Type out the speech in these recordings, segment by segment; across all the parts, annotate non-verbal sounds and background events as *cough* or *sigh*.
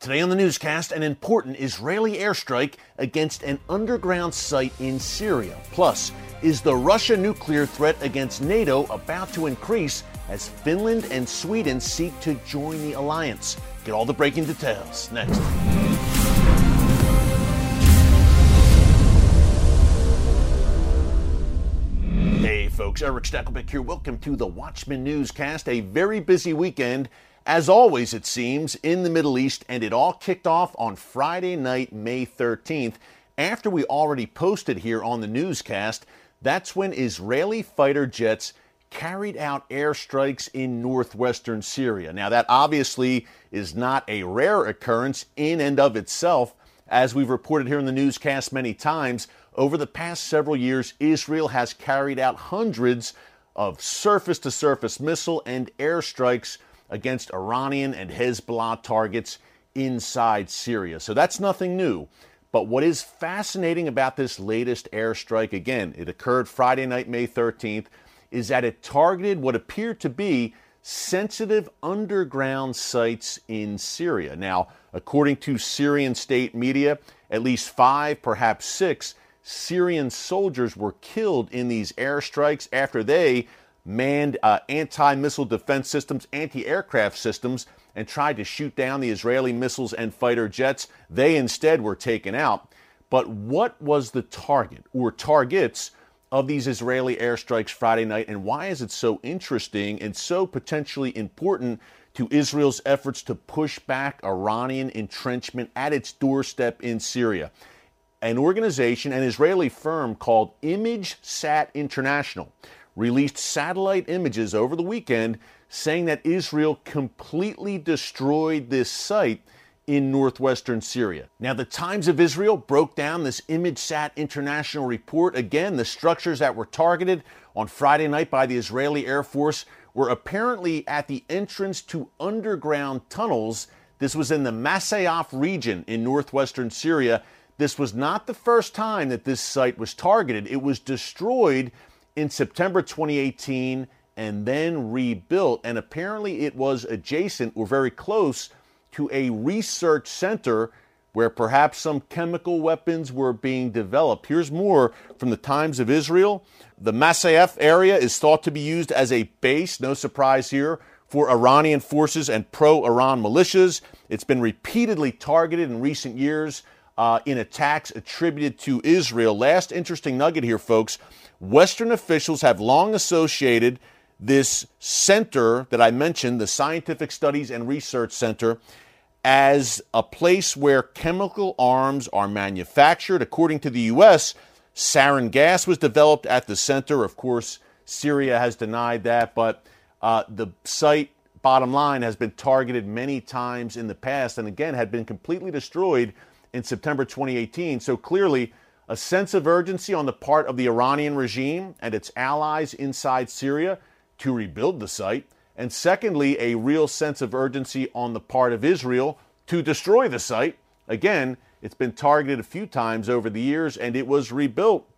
Today on the newscast, an important Israeli airstrike against an underground site in Syria. Plus, is the Russia nuclear threat against NATO about to increase as Finland and Sweden seek to join the alliance? Get all the breaking details next. Hey, folks, Erick Stakelbeck here. Welcome to the Watchman Newscast. A very busy weekend as always, it seems, in the Middle East, and it all kicked off on Friday night, May 13th. After we already posted here on the newscast, that's when Israeli fighter jets carried out airstrikes in northwestern Syria. Now, that obviously is not a rare occurrence in and of itself. As we've reported here in the newscast many times, over the past several years, Israel has carried out hundreds of surface to surface missile and airstrikes against Iranian and Hezbollah targets inside Syria. So that's nothing new. But what is fascinating about this latest airstrike, again, it occurred Friday night, May 13th, is that it targeted what appeared to be sensitive underground sites in Syria. Now, according to Syrian state media, at least five, perhaps six, Syrian soldiers were killed in these airstrikes after they manned uh, anti missile defense systems, anti aircraft systems, and tried to shoot down the Israeli missiles and fighter jets. They instead were taken out. But what was the target or targets of these Israeli airstrikes Friday night, and why is it so interesting and so potentially important to Israel's efforts to push back Iranian entrenchment at its doorstep in Syria? An organization, an Israeli firm called ImageSat International, released satellite images over the weekend saying that Israel completely destroyed this site in northwestern Syria. Now, the Times of Israel broke down this ImageSat International report. Again, the structures that were targeted on Friday night by the Israeli Air Force were apparently at the entrance to underground tunnels. This was in the Masyaf region in northwestern Syria. This was not the first time that this site was targeted. It was destroyed in September 2018 and then rebuilt. And apparently it was adjacent or very close to a research center where perhaps some chemical weapons were being developed. Here's more from the Times of Israel. The Masyaf area is thought to be used as a base, no surprise here, for Iranian forces and pro Iran militias. It's been repeatedly targeted in recent years uh, in attacks attributed to Israel. Last interesting nugget here, folks. Western officials have long associated this center that I mentioned, the Scientific Studies and Research Center, as a place where chemical arms are manufactured. According to the U.S., sarin gas was developed at the center. Of course, Syria has denied that, but uh, the site, bottom line, has been targeted many times in the past and again had been completely destroyed in September 2018. So clearly, a sense of urgency on the part of the Iranian regime and its allies inside Syria to rebuild the site. And secondly, a real sense of urgency on the part of Israel to destroy the site. Again, it's been targeted a few times over the years and it was rebuilt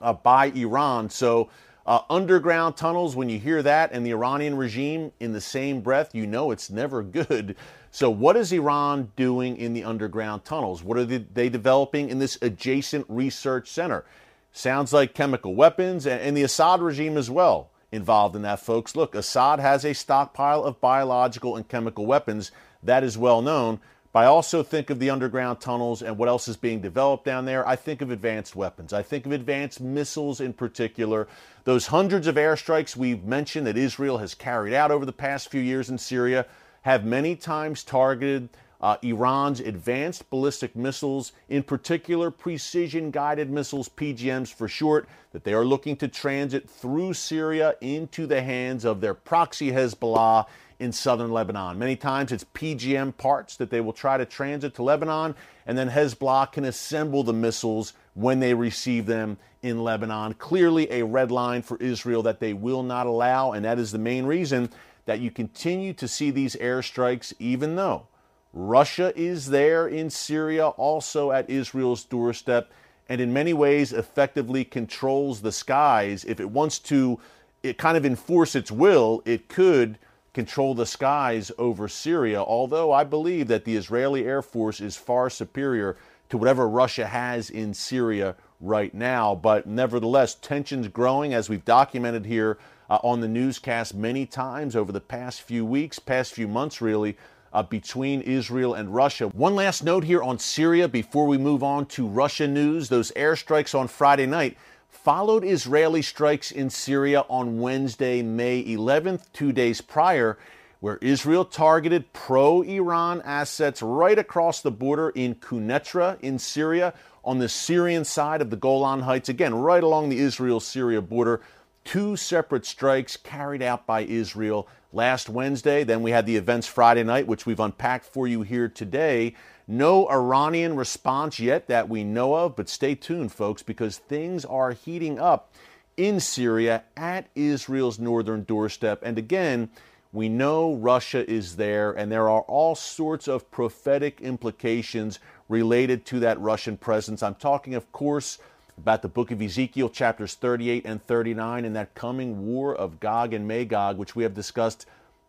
uh, by Iran. So, uh, underground tunnels, when you hear that and the Iranian regime in the same breath, you know it's never *laughs* good. So, what is Iran doing in the underground tunnels? What are they developing in this adjacent research center? Sounds like chemical weapons and the Assad regime as well involved in that, folks. Look, Assad has a stockpile of biological and chemical weapons. That is well known. But I also think of the underground tunnels and what else is being developed down there. I think of advanced weapons. I think of advanced missiles in particular. Those hundreds of airstrikes we've mentioned that Israel has carried out over the past few years in Syria have many times targeted uh, Iran's advanced ballistic missiles, in particular precision guided missiles, PGMs for short, that they are looking to transit through Syria into the hands of their proxy Hezbollah in southern Lebanon. Many times it's PGM parts that they will try to transit to Lebanon, and then Hezbollah can assemble the missiles when they receive them in Lebanon. Clearly, a red line for Israel that they will not allow, and that is the main reason that you continue to see these airstrikes, even though Russia is there in Syria, also at Israel's doorstep, and in many ways effectively controls the skies. If it wants to it kind of enforce its will, it could control the skies over Syria, although I believe that the Israeli Air Force is far superior to whatever Russia has in Syria right now. But nevertheless, tensions growing as we've documented here uh, on the newscast many times over the past few weeks, past few months, really. Uh, between Israel and Russia. One last note here on Syria before we move on to Russia news. Those airstrikes on Friday night followed Israeli strikes in Syria on Wednesday, May 11th, two days prior, where Israel targeted pro Iran assets right across the border in Quneitra in Syria on the Syrian side of the Golan Heights, again, right along the Israel Syria border. Two separate strikes carried out by Israel last Wednesday. Then we had the events Friday night, which we've unpacked for you here today. No Iranian response yet that we know of, but stay tuned, folks, because things are heating up in Syria at Israel's northern doorstep. And again, we know Russia is there, and there are all sorts of prophetic implications related to that Russian presence. I'm talking, of course, about the book of Ezekiel, chapters 38 and 39, and that coming war of Gog and Magog, which we have discussed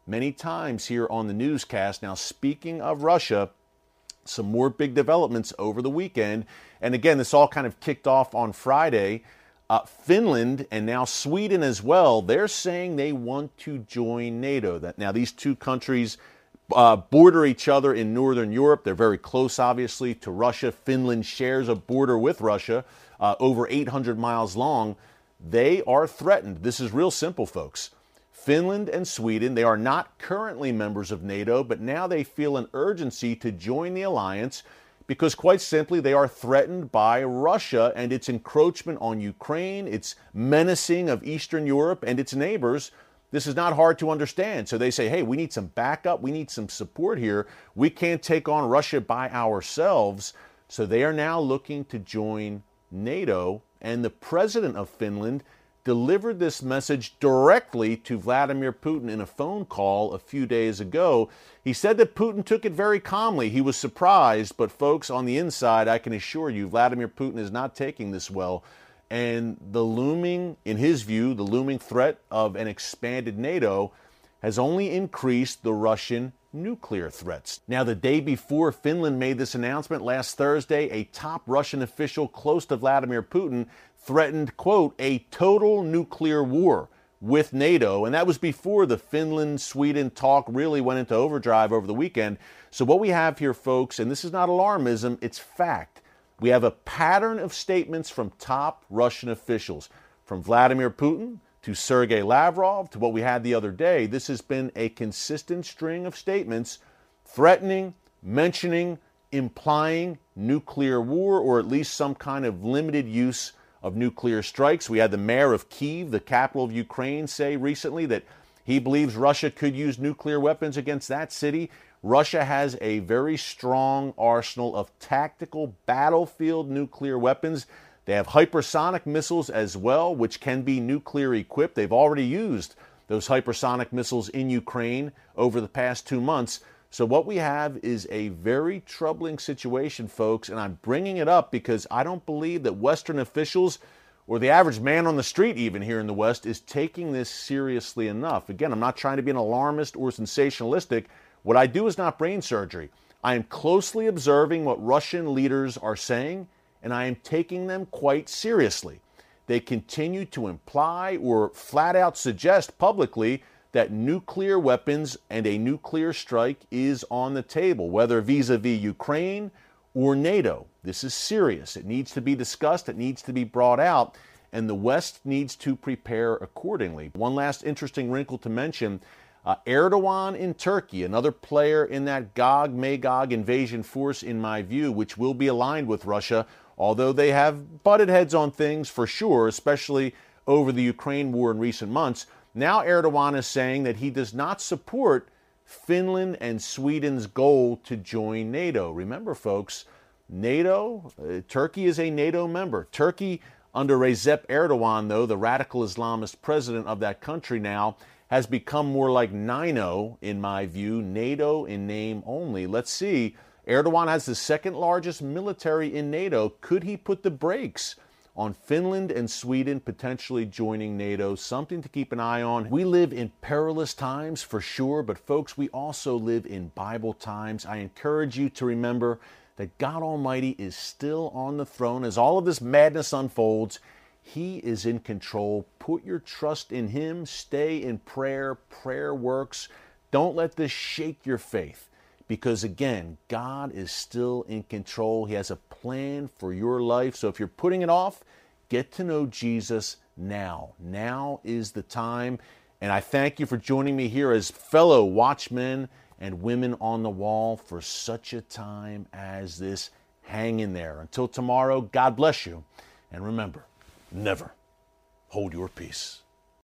many times here on the newscast. Now, speaking of Russia, some more big developments over the weekend. And again, this all kind of kicked off on Friday uh, Finland and now Sweden as well, they're saying they want to join NATO. That now these two countries uh, border each other in northern Europe. They're very close, obviously, to Russia. Finland shares a border with Russia, uh, over 800 miles long. They are threatened. This is real simple, folks. Finland and Sweden, they are not currently members of NATO, but now they feel an urgency to join the alliance because, quite simply, they are threatened by Russia and its encroachment on Ukraine, its menacing of Eastern Europe and its neighbors. This is not hard to understand. So they say, hey, we need some backup, we need some support here. We can't take on Russia by ourselves. So they are now looking to join NATO. And the president of Finland delivered this message directly to Vladimir Putin in a phone call a few days ago. He said that Putin took it very calmly. He was surprised, but folks, on the inside, I can assure you, Vladimir Putin is not taking this well. And the looming, in his view, the looming threat of an expanded NATO has only increased the Russian nuclear threats. Now, the day before Finland made this announcement last Thursday, a top Russian official close to Vladimir Putin threatened, quote, a total nuclear war with NATO. And that was before the Finland Sweden talk really went into overdrive over the weekend. So, what we have here, folks, and this is not alarmism, it's fact. We have a pattern of statements from top Russian officials, from Vladimir Putin to Sergei Lavrov to what we had the other day. This has been a consistent string of statements threatening, mentioning, implying nuclear war or at least some kind of limited use of nuclear strikes. We had the mayor of Kiev, the capital of Ukraine, say recently that he believes Russia could use nuclear weapons against that city. Russia has a very strong arsenal of tactical battlefield nuclear weapons. They have hypersonic missiles as well, which can be nuclear equipped. They've already used those hypersonic missiles in Ukraine over the past two months. So, what we have is a very troubling situation, folks, and I'm bringing it up because I don't believe that Western officials or the average man on the street, even here in the West, is taking this seriously enough. Again, I'm not trying to be an alarmist or sensationalistic. What I do is not brain surgery. I am closely observing what Russian leaders are saying, and I am taking them quite seriously. They continue to imply or flat out suggest publicly that nuclear weapons and a nuclear strike is on the table, whether vis a vis Ukraine or NATO. This is serious. It needs to be discussed, it needs to be brought out, and the West needs to prepare accordingly. One last interesting wrinkle to mention uh, Erdogan in Turkey, another player in that Gog Magog invasion force, in my view, which will be aligned with Russia, although they have butted heads on things for sure, especially over the Ukraine war in recent months. Now Erdogan is saying that he does not support Finland and Sweden's goal to join NATO. Remember, folks, NATO, uh, Turkey is a NATO member. Turkey, under Recep Erdogan, though, the radical Islamist president of that country now, has become more like NINO, in my view, NATO in name only. Let's see. Erdogan has the second largest military in NATO. Could he put the brakes on Finland and Sweden potentially joining NATO, something to keep an eye on. We live in perilous times for sure, but folks, we also live in Bible times. I encourage you to remember that God Almighty is still on the throne as all of this madness unfolds. He is in control. Put your trust in Him. Stay in prayer. Prayer works. Don't let this shake your faith because, again, God is still in control. He has a plan for your life. So if you're putting it off, get to know Jesus now. Now is the time. And I thank you for joining me here as fellow watchmen and women on the wall for such a time as this. Hang in there. Until tomorrow, God bless you. And remember, never hold your peace.